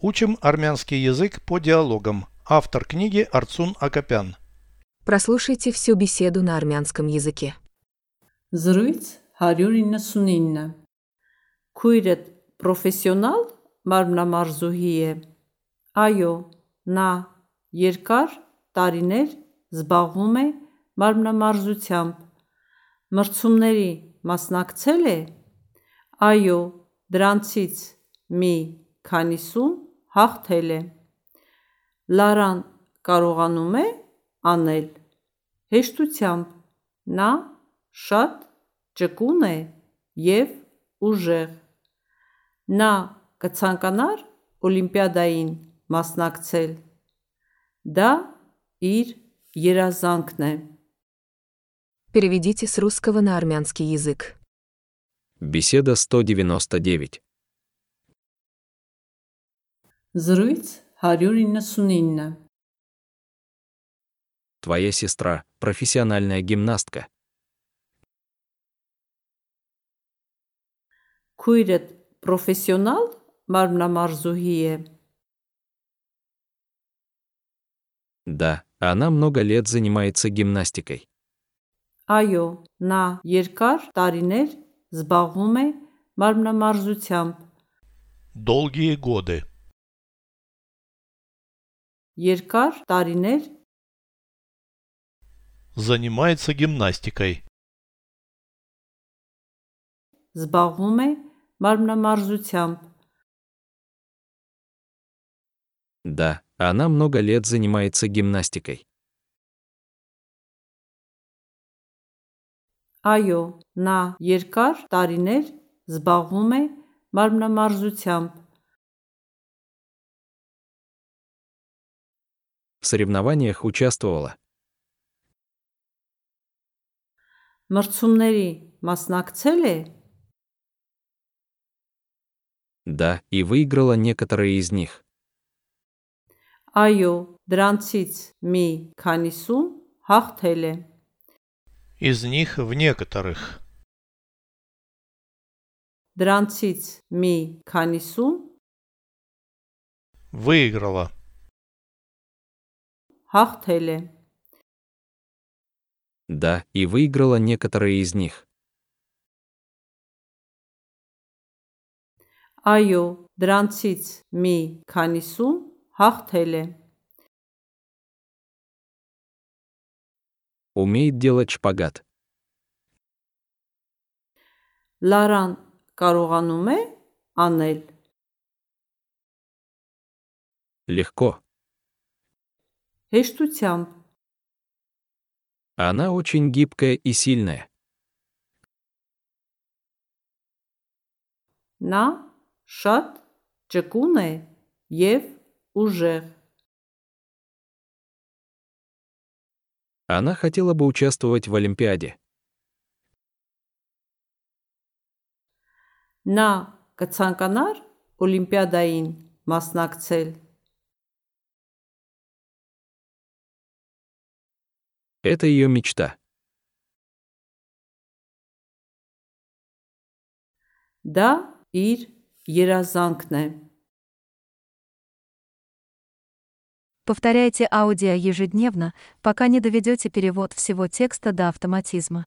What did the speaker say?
Учим армянский язык по диалогам. Автор книги Арцун Акопян. Прослушайте всю беседу на армянском языке. Զրույց 199 Քույրդ պրոֆեսիոնալ մարմնամարզուհի է։ Այո, նա երկար տարիներ զբաղվում է մարմնամարզությամբ։ Մրցումների մասնակցել է։ Այո, դրանցից մի քանիսում հաղթել է։ Լարան կարողանում է անել հեշտությամբ։ Նա շատ ճկուն է և ուժեղ։ Նա կցանկանար օլիմպիադային մասնակցել։ Դա իր երազանքն է։ Переведите с русского на армянский язык. Беседа 199. Զրույց 199 Твоя сестра – профессиональная гимнастка. Քույրդ պրոֆեսիոնալ մարմնամարզուհի է։ Да, она много лет занимается гимнастикой. Այո, նա երկար տարիներ զբաղվում է մարմնամարզությամբ։ Долгие годы. Երկար տարիներ Занимается гимнастикой. զբաղվում է մարմնամարզությամբ։ Да, она много лет занимается гимнастикой. Այո, նա երկար տարիներ զբաղվում է մարմնամարզությամբ։ соревнованиях участвовала. Մրցումների մասնակցել է։ Да, и выиграла некоторые из них. Այո, դրանցից մի քանիսում հաղթել է։ Из них в некоторых. Դրանցից մի քանիսում Выиграла. հաղթել է։ Да, и выиграла некоторые из них. Այո, դրանցից մի քանիսում հաղթել է։ Умеет делать шпагат. Լարան կարողանում է անել Легко. Эштутямп. Она очень гибкая и сильная. На, шат, чекуне, ев, уже. Она хотела бы участвовать в Олимпиаде. На, кацанканар, Олимпиадаин, маснакцель. Это ее мечта. Դա իր երազանքն է։ Повторяйте аудио ежедневно, пока не доведете перевод всего текста до автоматизма.